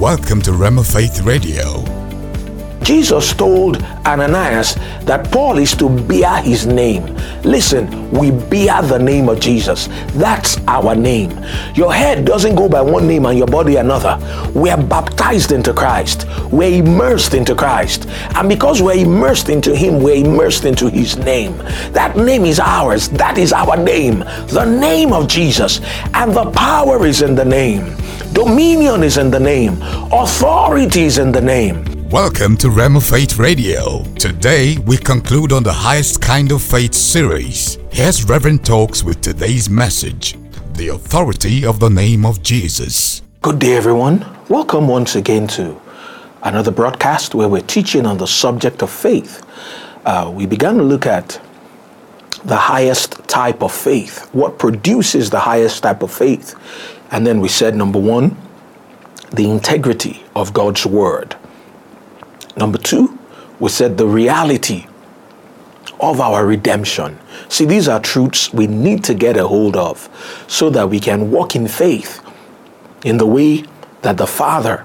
Welcome to Rhema Faith Radio. Jesus told Ananias that Paul is to bear his name. Listen, we bear the name of Jesus. That's our name. Your head doesn't go by one name and your body another. We are baptized into Christ. We're immersed into Christ. And because we're immersed into him, we're immersed into his name. That name is ours. That is our name. The name of Jesus. And the power is in the name. Dominion is in the name. Authority is in the name. Welcome to Rhema Faith Radio. Today we conclude on the highest kind of faith series. Here's Reverend Talks with today's message The Authority of the Name of Jesus. Good day, everyone. Welcome once again to another broadcast where we're teaching on the subject of faith. Uh, we began to look at the highest type of faith, what produces the highest type of faith. And then we said, number one, the integrity of God's Word. Number two, we said the reality of our redemption. See, these are truths we need to get a hold of so that we can walk in faith in the way that the Father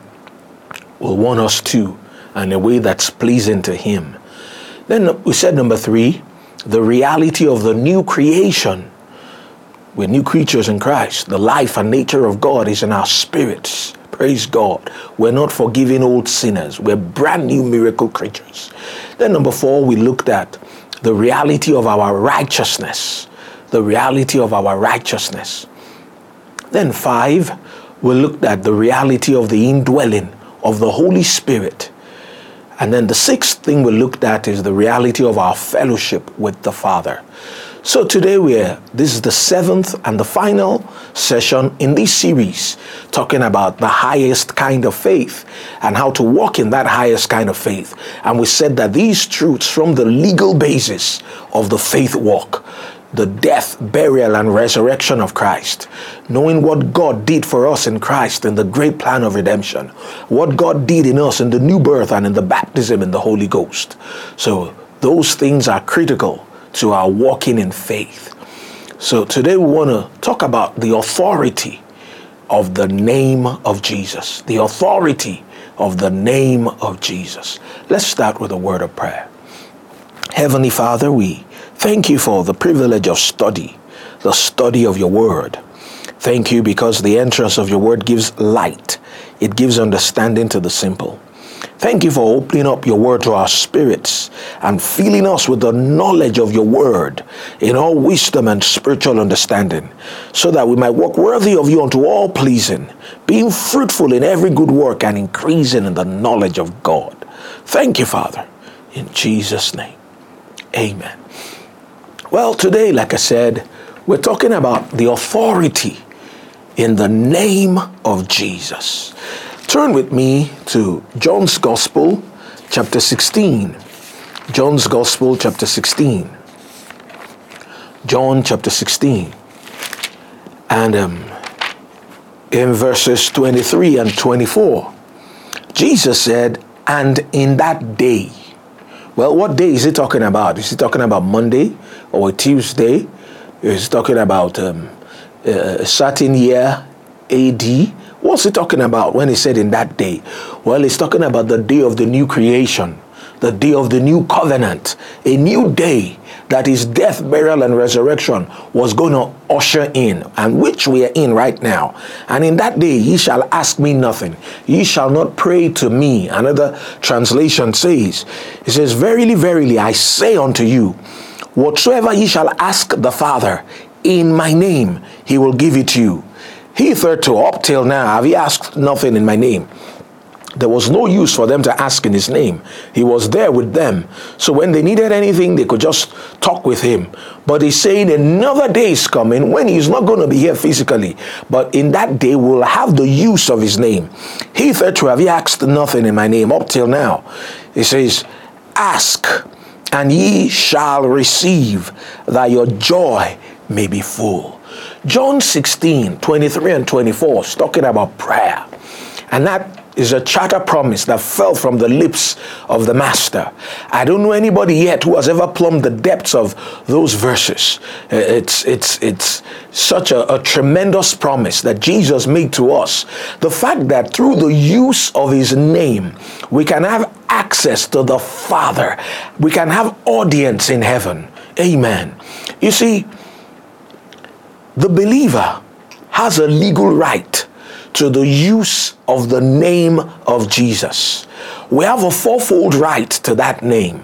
will want us to and a way that's pleasing to Him. Then we said number three, the reality of the new creation. We're new creatures in Christ. The life and nature of God is in our spirits. Praise God. We're not forgiving old sinners. We're brand new miracle creatures. Then, number four, we looked at the reality of our righteousness. The reality of our righteousness. Then, five, we looked at the reality of the indwelling of the Holy Spirit. And then the sixth thing we looked at is the reality of our fellowship with the Father. So today we're this is the seventh and the final session in this series talking about the highest kind of faith and how to walk in that highest kind of faith. And we said that these truths from the legal basis of the faith walk the death, burial, and resurrection of Christ, knowing what God did for us in Christ in the great plan of redemption, what God did in us in the new birth and in the baptism in the Holy Ghost. So, those things are critical to our walking in faith. So today we want to talk about the authority of the name of Jesus. The authority of the name of Jesus. Let's start with a word of prayer. Heavenly Father, we thank you for the privilege of study, the study of your word. Thank you because the entrance of your word gives light, it gives understanding to the simple. Thank you for opening up your word to our spirits and filling us with the knowledge of your word in all wisdom and spiritual understanding, so that we might walk worthy of you unto all pleasing, being fruitful in every good work and increasing in the knowledge of God. Thank you, Father. In Jesus' name. Amen. Well, today, like I said, we're talking about the authority in the name of Jesus. Turn with me to John's Gospel, chapter 16. John's Gospel, chapter 16. John, chapter 16. And um, in verses 23 and 24, Jesus said, And in that day, well, what day is he talking about? Is he talking about Monday or Tuesday? Is he talking about um, a certain year, AD? What's he talking about when he said in that day? Well, he's talking about the day of the new creation, the day of the new covenant, a new day that his death, burial, and resurrection was going to usher in, and which we are in right now. And in that day, ye shall ask me nothing. Ye shall not pray to me. Another translation says, It says, Verily, verily, I say unto you, whatsoever ye shall ask the Father in my name, he will give it you. Hitherto, up till now, have he asked nothing in my name? There was no use for them to ask in his name. He was there with them. So when they needed anything, they could just talk with him. But he's saying another day is coming when he's not going to be here physically. But in that day, we'll have the use of his name. Hitherto have he asked nothing in my name up till now. He says, Ask, and ye shall receive, that your joy may be full. John 16, 23 and 24 is talking about prayer. And that is a charter promise that fell from the lips of the master. I don't know anybody yet who has ever plumbed the depths of those verses. Uh, it's, it's, it's such a, a tremendous promise that Jesus made to us. The fact that through the use of his name, we can have access to the Father, we can have audience in heaven. Amen. You see, the believer has a legal right to the use of the name of Jesus. We have a fourfold right to that name.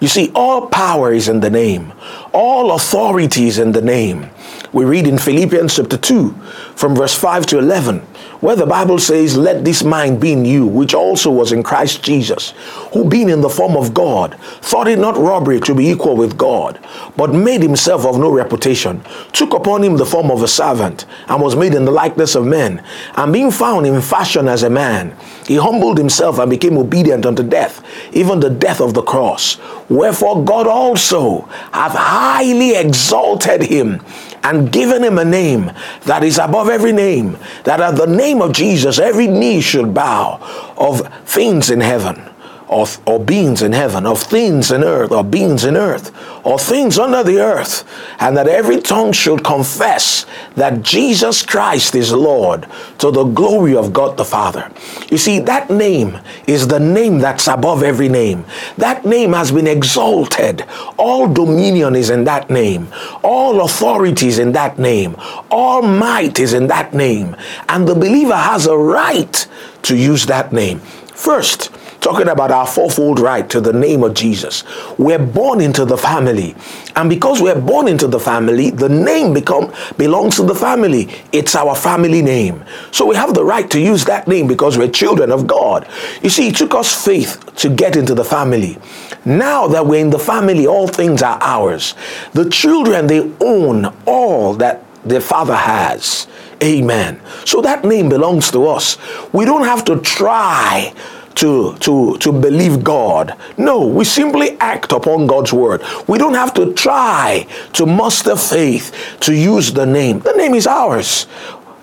You see, all power is in the name, all authority is in the name. We read in Philippians chapter 2 from verse 5 to 11 where the Bible says, Let this mind be in you, which also was in Christ Jesus, who being in the form of God, thought it not robbery to be equal with God, but made himself of no reputation, took upon him the form of a servant, and was made in the likeness of men, and being found in fashion as a man, he humbled himself and became obedient unto death, even the death of the cross. Wherefore God also hath highly exalted him and given him a name that is above every name, that at the name of Jesus every knee should bow of things in heaven or, or beings in heaven, of things in earth, or beings in earth, or things under the earth, and that every tongue should confess that Jesus Christ is Lord to the glory of God the Father. You see, that name is the name that's above every name. That name has been exalted. All dominion is in that name, all authority is in that name, all might is in that name, and the believer has a right to use that name. First, talking about our fourfold right to the name of Jesus. We're born into the family. And because we're born into the family, the name become belongs to the family. It's our family name. So we have the right to use that name because we're children of God. You see, it took us faith to get into the family. Now that we're in the family, all things are ours. The children, they own all that their father has. Amen. So that name belongs to us. We don't have to try to, to, to believe God. No, we simply act upon God's word. We don't have to try to muster faith to use the name. The name is ours.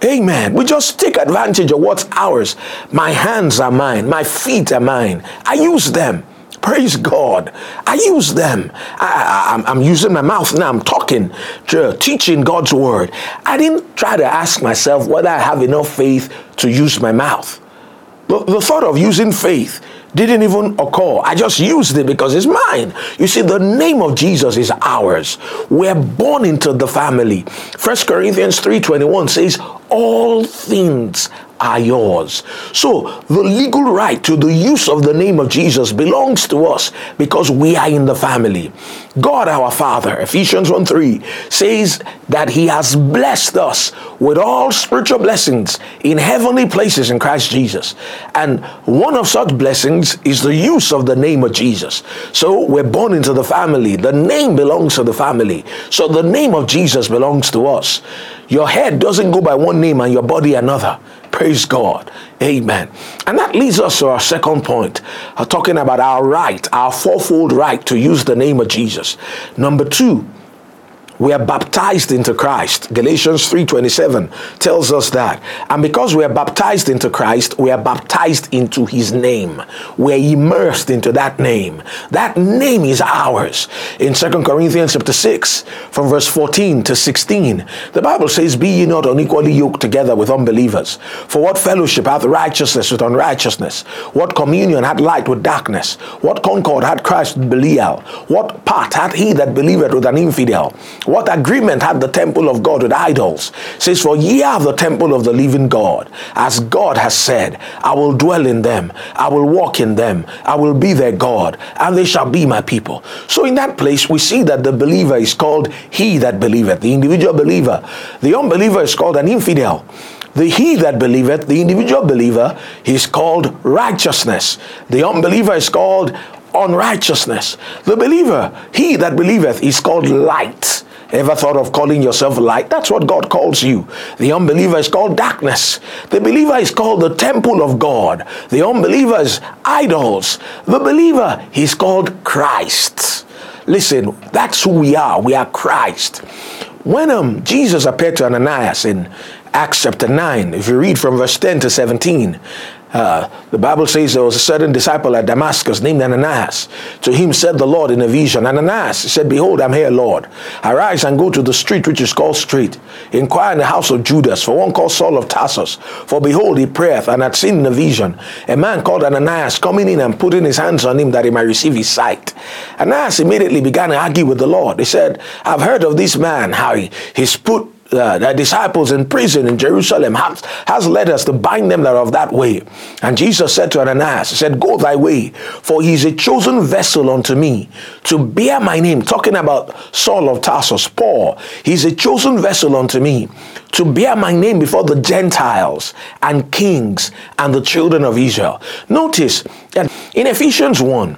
Amen. We just take advantage of what's ours. My hands are mine, my feet are mine. I use them. Praise God. I use them. I, am using my mouth now. I'm talking, teaching God's word. I didn't try to ask myself whether I have enough faith to use my mouth. The, the thought of using faith didn't even occur. I just used it because it's mine. You see, the name of Jesus is ours. We're born into the family. First Corinthians 3:21 says, All things are yours. So the legal right to the use of the name of Jesus belongs to us because we are in the family. God our Father, Ephesians 1 3, says that He has blessed us with all spiritual blessings in heavenly places in Christ Jesus. And one of such blessings is the use of the name of Jesus. So we're born into the family. The name belongs to the family. So the name of Jesus belongs to us. Your head doesn't go by one name and your body another. Praise God. Amen. And that leads us to our second point, uh, talking about our right, our fourfold right to use the name of Jesus. Number two, we are baptized into Christ. Galatians 3:27 tells us that. And because we are baptized into Christ, we are baptized into his name. We're immersed into that name. That name is ours. In 2 Corinthians chapter 6, from verse 14 to 16, the Bible says, Be ye not unequally yoked together with unbelievers. For what fellowship hath righteousness with unrighteousness? What communion hath light with darkness? What concord hath Christ with Belial? What part hath he that believeth with an infidel? What agreement had the temple of God with idols? It says, For ye are the temple of the living God. As God has said, I will dwell in them, I will walk in them, I will be their God, and they shall be my people. So in that place, we see that the believer is called he that believeth, the individual believer. The unbeliever is called an infidel. The he that believeth, the individual believer, is called righteousness. The unbeliever is called unrighteousness. The believer, he that believeth, is called light. Ever thought of calling yourself light? That's what God calls you. The unbeliever is called darkness. The believer is called the temple of God. The unbeliever is idols. The believer is called Christ. Listen, that's who we are. We are Christ. When um, Jesus appeared to Ananias in Acts chapter 9, if you read from verse 10 to 17, uh, the Bible says there was a certain disciple at Damascus named Ananias. To him said the Lord in a vision, Ananias, said, Behold, I'm here, Lord. Arise and go to the street which is called Straight. Inquire in the house of Judas for one called Saul of Tarsus. For behold, he prayeth and had seen in a vision a man called Ananias coming in and putting his hands on him that he might receive his sight. Ananias immediately began to argue with the Lord. He said, I've heard of this man, how he, he's put uh, the disciples in prison in Jerusalem has, has led us to bind them that of that way. And Jesus said to Ananias, He said, Go thy way, for he is a chosen vessel unto me to bear my name. Talking about Saul of Tarsus, Paul, he's a chosen vessel unto me to bear my name before the Gentiles and kings and the children of Israel. Notice that in Ephesians 1,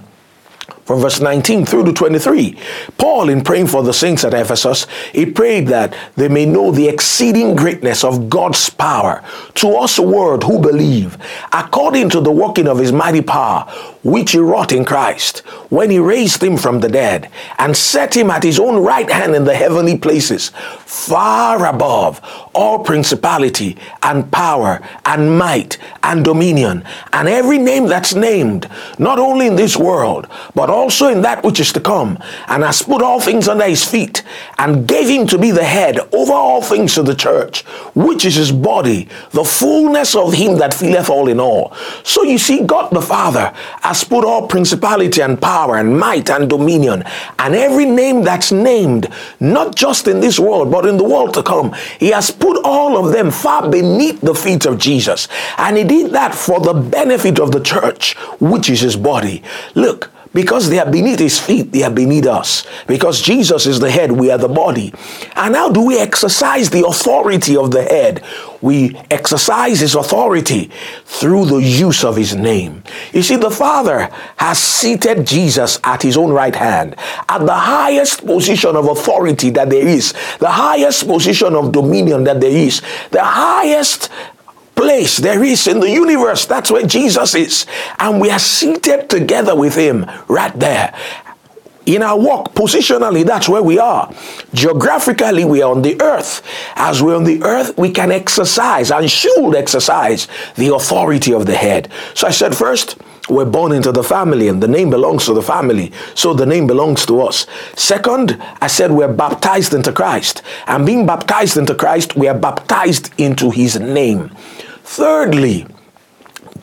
from verse 19 through to 23. Paul, in praying for the saints at Ephesus, he prayed that they may know the exceeding greatness of God's power to us word who believe, according to the working of his mighty power, which he wrought in Christ, when he raised him from the dead and set him at his own right hand in the heavenly places, far above all principality and power and might and dominion and every name that's named, not only in this world, but also in that which is to come, and has put all things under his feet and gave him to be the head over all things to the church, which is his body, the fullness of him that filleth all in all. So you see, God the Father has put all principality and power and might and dominion and every name that's named, not just in this world, but in the world to come. He has put all of them far beneath the feet of Jesus. And he did that for the benefit of the church, which is his body. Look, because they are beneath his feet, they are beneath us. Because Jesus is the head, we are the body. And how do we exercise the authority of the head? We exercise his authority through the use of his name. You see, the Father has seated Jesus at his own right hand, at the highest position of authority that there is, the highest position of dominion that there is, the highest place there is in the universe. That's where Jesus is. And we are seated together with him right there. In our walk, positionally, that's where we are. Geographically, we are on the earth. As we're on the earth, we can exercise and should exercise the authority of the head. So I said, first, we're born into the family and the name belongs to the family. So the name belongs to us. Second, I said we're baptized into Christ. And being baptized into Christ, we are baptized into his name. Thirdly,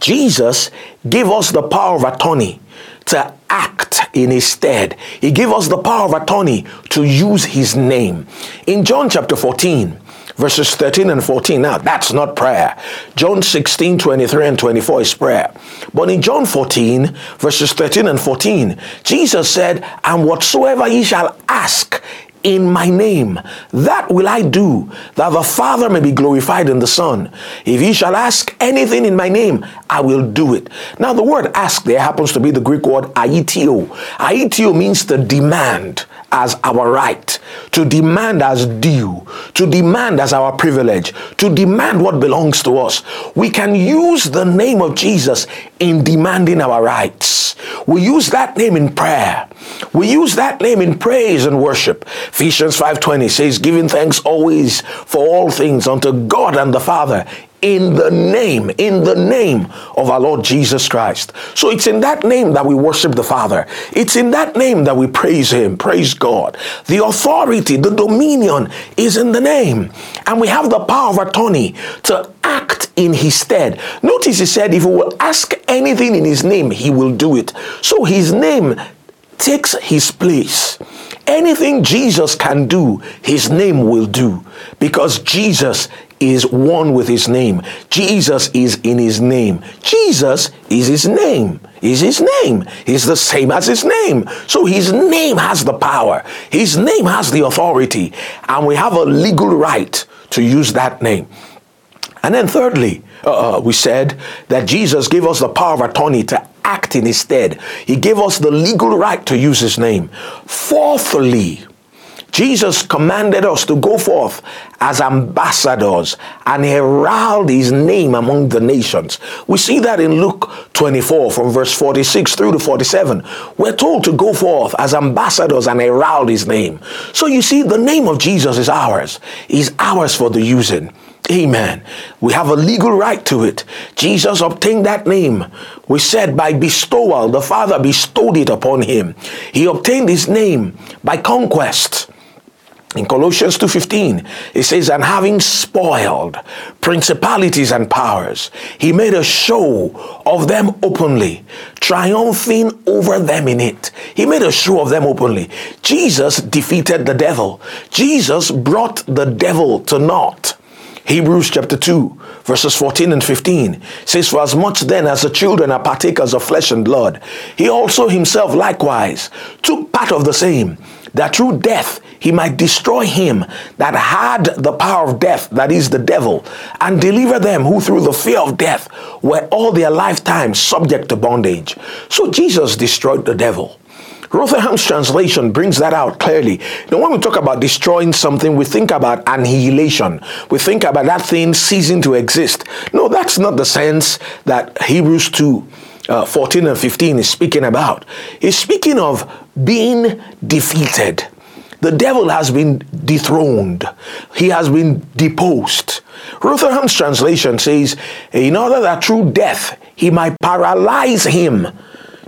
Jesus gave us the power of attorney to act in his stead. He gave us the power of attorney to use his name. In John chapter 14, verses 13 and 14. Now, that's not prayer. John 16, 23 and 24 is prayer. But in John 14, verses 13 and 14, Jesus said, And whatsoever ye shall ask in my name. That will I do, that the Father may be glorified in the Son. If ye shall ask anything in my name, I will do it. Now, the word ask there happens to be the Greek word aiteo. Aiteo means to demand as our right, to demand as due, to demand as our privilege, to demand what belongs to us. We can use the name of Jesus in demanding our rights. We use that name in prayer. We use that name in praise and worship. Ephesians 5:20 says, "Giving thanks always for all things unto God and the Father in the name, in the name of our Lord Jesus Christ. So it's in that name that we worship the Father. It's in that name that we praise Him, praise God. The authority, the dominion is in the name. And we have the power of attorney to act in His stead. Notice He said, if we will ask anything in His name, He will do it. So His name takes His place. Anything Jesus can do, his name will do because Jesus is one with his name. Jesus is in his name. Jesus is his name. Is his name. He's the same as his name. So his name has the power. His name has the authority. And we have a legal right to use that name. And then thirdly, uh, uh we said that Jesus gave us the power of attorney to act in his stead. He gave us the legal right to use his name. Fourthly, Jesus commanded us to go forth as ambassadors and herald his name among the nations. We see that in Luke 24 from verse 46 through to 47. We're told to go forth as ambassadors and herald his name. So you see, the name of Jesus is ours, is ours for the using. Amen. We have a legal right to it. Jesus obtained that name. We said by bestowal, the Father bestowed it upon him. He obtained his name by conquest. In Colossians 2:15, it says, "And having spoiled principalities and powers, he made a show of them openly, triumphing over them in it." He made a show of them openly. Jesus defeated the devil. Jesus brought the devil to naught. Hebrews chapter 2, verses 14 and 15 says, For as much then as the children are partakers of flesh and blood, he also himself likewise took part of the same, that through death he might destroy him that had the power of death, that is the devil, and deliver them who through the fear of death were all their lifetime subject to bondage. So Jesus destroyed the devil. Rotherham's translation brings that out clearly. Now, when we talk about destroying something, we think about annihilation. We think about that thing ceasing to exist. No, that's not the sense that Hebrews 2 uh, 14 and 15 is speaking about. He's speaking of being defeated. The devil has been dethroned, he has been deposed. Rotherham's translation says, in order that through death he might paralyze him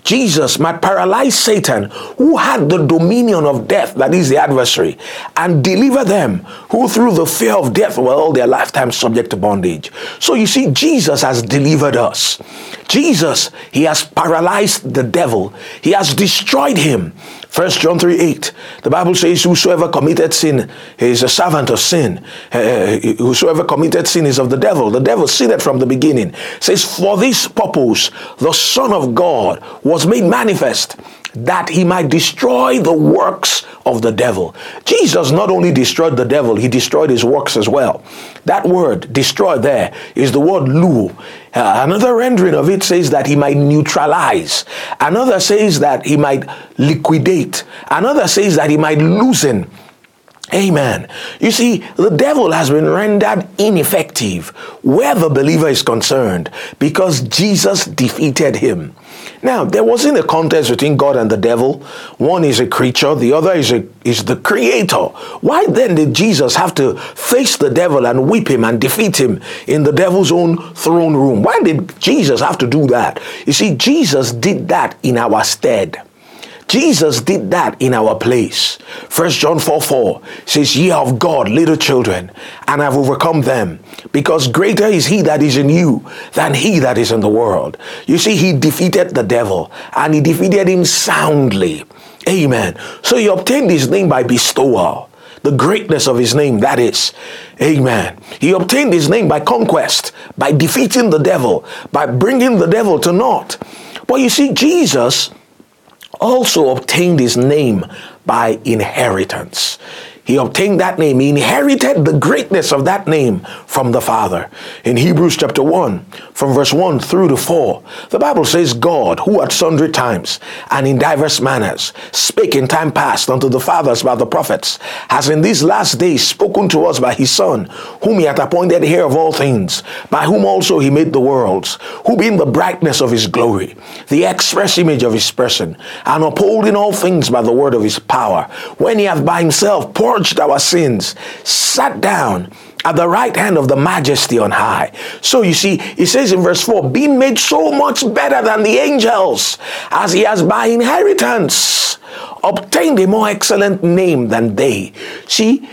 Jesus might paralyze Satan, who had the dominion of death, that is the adversary, and deliver them who through the fear of death were all their lifetime subject to bondage. So you see, Jesus has delivered us. Jesus, he has paralyzed the devil, he has destroyed him. First John 3 8, the Bible says, Whosoever committed sin is a servant of sin. Uh, whosoever committed sin is of the devil. The devil sinned from the beginning. It says, For this purpose, the Son of God was made manifest that he might destroy the works of the devil. Jesus not only destroyed the devil, he destroyed his works as well. That word, destroy there, is the word lu. Uh, another rendering of it says that he might neutralize. Another says that he might liquidate. Another says that he might loosen. Amen. You see, the devil has been rendered ineffective where the believer is concerned because Jesus defeated him. Now, there wasn't a contest between God and the devil. One is a creature, the other is, a, is the creator. Why then did Jesus have to face the devil and whip him and defeat him in the devil's own throne room? Why did Jesus have to do that? You see, Jesus did that in our stead. Jesus did that in our place. First John 4 4 says, Ye are of God, little children, and have overcome them, because greater is he that is in you than he that is in the world. You see, he defeated the devil, and he defeated him soundly. Amen. So he obtained his name by bestowal. The greatness of his name, that is. Amen. He obtained his name by conquest, by defeating the devil, by bringing the devil to naught. But you see, Jesus also obtained his name by inheritance. He obtained that name. He inherited the greatness of that name from the Father. In Hebrews chapter 1, from verse 1 through to 4, the Bible says, God, who at sundry times and in diverse manners spake in time past unto the fathers by the prophets, has in these last days spoken to us by his Son, whom he hath appointed heir of all things, by whom also he made the worlds, who being the brightness of his glory, the express image of his person, and upholding all things by the word of his power, when he hath by himself poured purged our sins, sat down at the right hand of the majesty on high. So you see, he says in verse 4 being made so much better than the angels, as he has by inheritance obtained a more excellent name than they. See,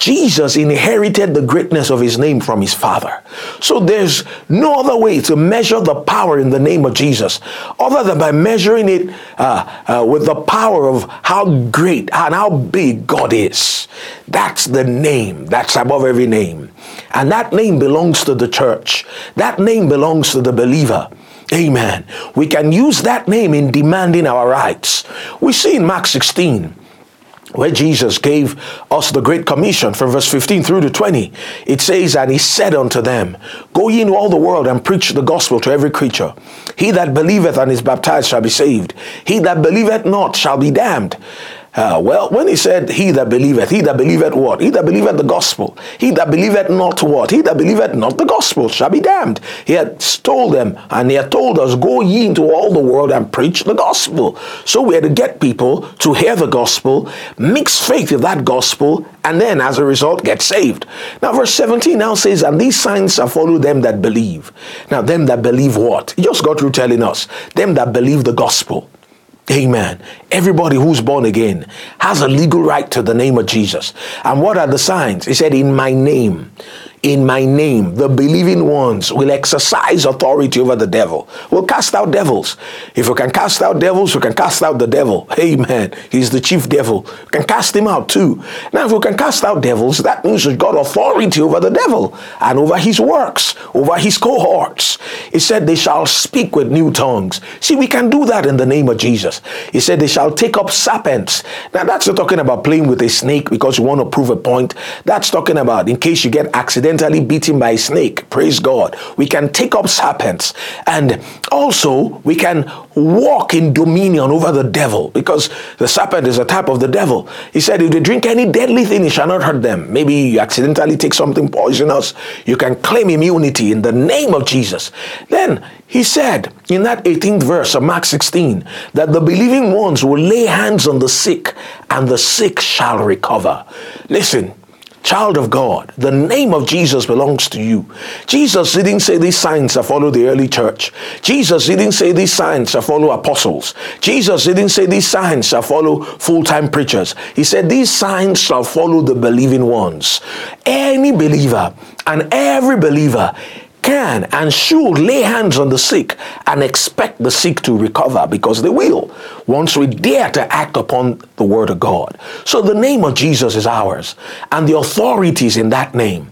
Jesus inherited the greatness of his name from his Father. So there's no other way to measure the power in the name of Jesus other than by measuring it uh, uh, with the power of how great and how big God is. That's the name that's above every name. And that name belongs to the church, that name belongs to the believer. Amen. We can use that name in demanding our rights. We see in Mark 16 where Jesus gave us the Great Commission from verse 15 through to 20, it says, And he said unto them, Go ye into all the world and preach the gospel to every creature. He that believeth and is baptized shall be saved. He that believeth not shall be damned. Uh, well, when he said, He that believeth, he that believeth what? He that believeth the gospel. He that believeth not what? He that believeth not the gospel shall be damned. He had told them, and he had told us, Go ye into all the world and preach the gospel. So we had to get people to hear the gospel, mix faith with that gospel, and then as a result get saved. Now, verse 17 now says, And these signs shall follow them that believe. Now, them that believe what? He just got through telling us, them that believe the gospel. Amen. Everybody who's born again has a legal right to the name of Jesus. And what are the signs? He said, In my name in my name, the believing ones will exercise authority over the devil. We'll cast out devils. If we can cast out devils, we can cast out the devil. Amen. He's the chief devil. We can cast him out too. Now, if we can cast out devils, that means we've got authority over the devil and over his works, over his cohorts. He said they shall speak with new tongues. See, we can do that in the name of Jesus. He said they shall take up serpents. Now, that's not talking about playing with a snake because you want to prove a point. That's talking about in case you get accident accidentally bitten by a snake. Praise God. We can take up serpents. And also, we can walk in dominion over the devil because the serpent is a type of the devil. He said, if they drink any deadly thing, it shall not hurt them. Maybe you accidentally take something poisonous, you can claim immunity in the name of Jesus. Then he said in that 18th verse of Mark 16 that the believing ones will lay hands on the sick and the sick shall recover. Listen, Child of God, the name of Jesus belongs to you. Jesus didn't say these signs shall follow the early church. Jesus didn't say these signs shall follow apostles. Jesus didn't say these signs shall follow full time preachers. He said these signs shall follow the believing ones. Any believer and every believer can and should lay hands on the sick and expect the sick to recover because they will once we dare to act upon the word of God. So the name of Jesus is ours and the authorities in that name.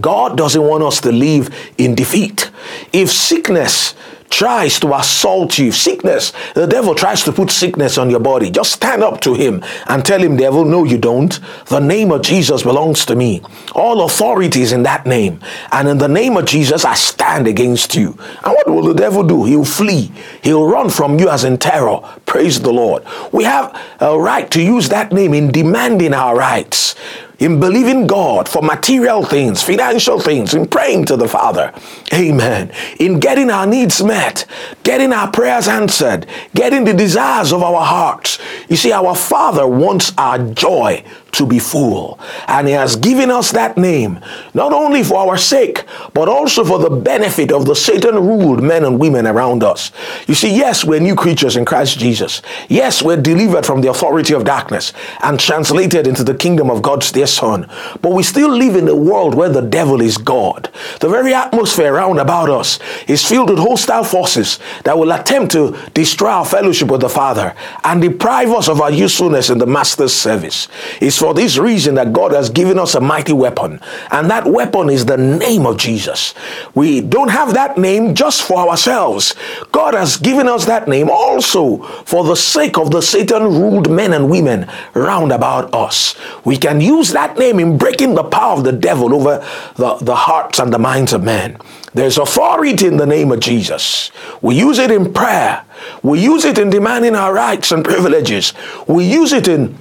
God doesn't want us to live in defeat. If sickness tries to assault you, sickness, the devil tries to put sickness on your body, just stand up to him and tell him, devil, no, you don't. The name of Jesus belongs to me. All authority is in that name. And in the name of Jesus, I stand against you. And what will the devil do? He'll flee. He'll run from you as in terror. Praise the Lord. We have a right to use that name in demanding our rights in believing God for material things, financial things, in praying to the Father. Amen. In getting our needs met, getting our prayers answered, getting the desires of our hearts. You see, our Father wants our joy to be full. And He has given us that name, not only for our sake, but also for the benefit of the Satan ruled men and women around us. You see, yes, we're new creatures in Christ Jesus. Yes, we're delivered from the authority of darkness and translated into the kingdom of God's dear Son. But we still live in a world where the devil is God. The very atmosphere around about us is filled with hostile forces that will attempt to destroy our fellowship with the Father and deprive us of our usefulness in the Master's service. It's for this reason that God has given us a mighty weapon, and that weapon is the name of Jesus. We don't have that name just for ourselves. God has given us that name also for the sake of the Satan ruled men and women round about us. We can use that name in breaking the power of the devil over the, the hearts and the minds of men. There's authority in the name of Jesus. We use it in prayer. We use it in demanding our rights and privileges. We use it in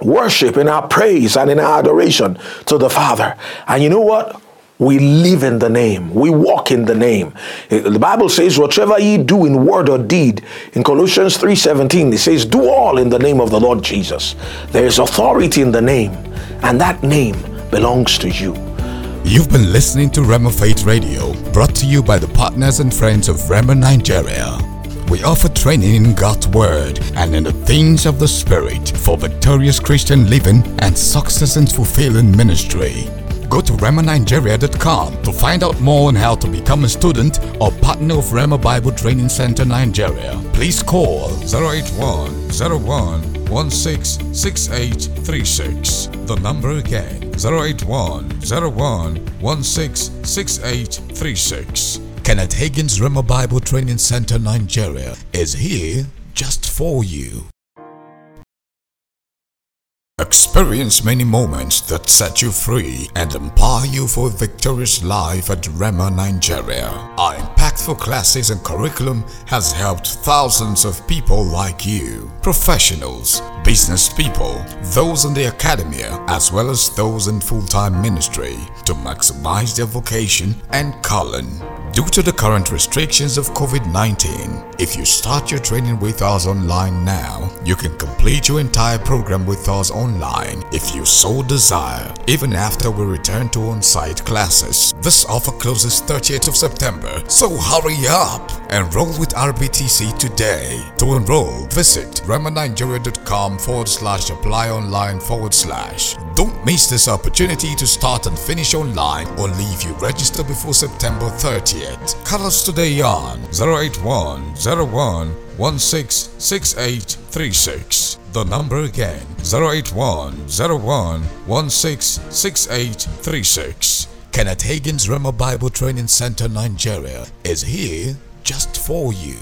worship, in our praise, and in our adoration to the Father. And you know what? We live in the name. We walk in the name. Eh, the Bible says, whatever ye do in word or deed, in Colossians 3.17, it says, do all in the name of the Lord Jesus. There is authority in the name, and that name belongs to you. You've been listening to Rhema Faith Radio, brought to you by the partners and friends of Rhema Nigeria. We offer training in God's Word and in the things of the Spirit for victorious Christian living and success and fulfilling ministry. Go to RhemaNigeria.com to find out more on how to become a student or partner of Rhema Bible Training Center Nigeria. Please call 081 01 166836. The number again 081 01 166836. Kenneth Hagin's Rhema Bible Training Center Nigeria is here just for you. Experience many moments that set you free and empower you for a victorious life at Rhema Nigeria. Our impactful classes and curriculum has helped thousands of people like you, professionals, business people, those in the academia, as well as those in full-time ministry to maximize their vocation and calling. Due to the current restrictions of COVID-19, if you start your training with us online now, you can complete your entire program with us online if you so desire, even after we return to on-site classes. This offer closes 30th of September, so hurry up! Enroll with RBTC today. To enroll, visit rhemanigeria.com forward slash apply online forward slash. Don't miss this opportunity to start and finish online or leave you register before September 30th. Call us today on 081 01 166836. The number again 081 01 166836. Kenneth Hagin's Rhema Bible Training Center Nigeria is here just for you.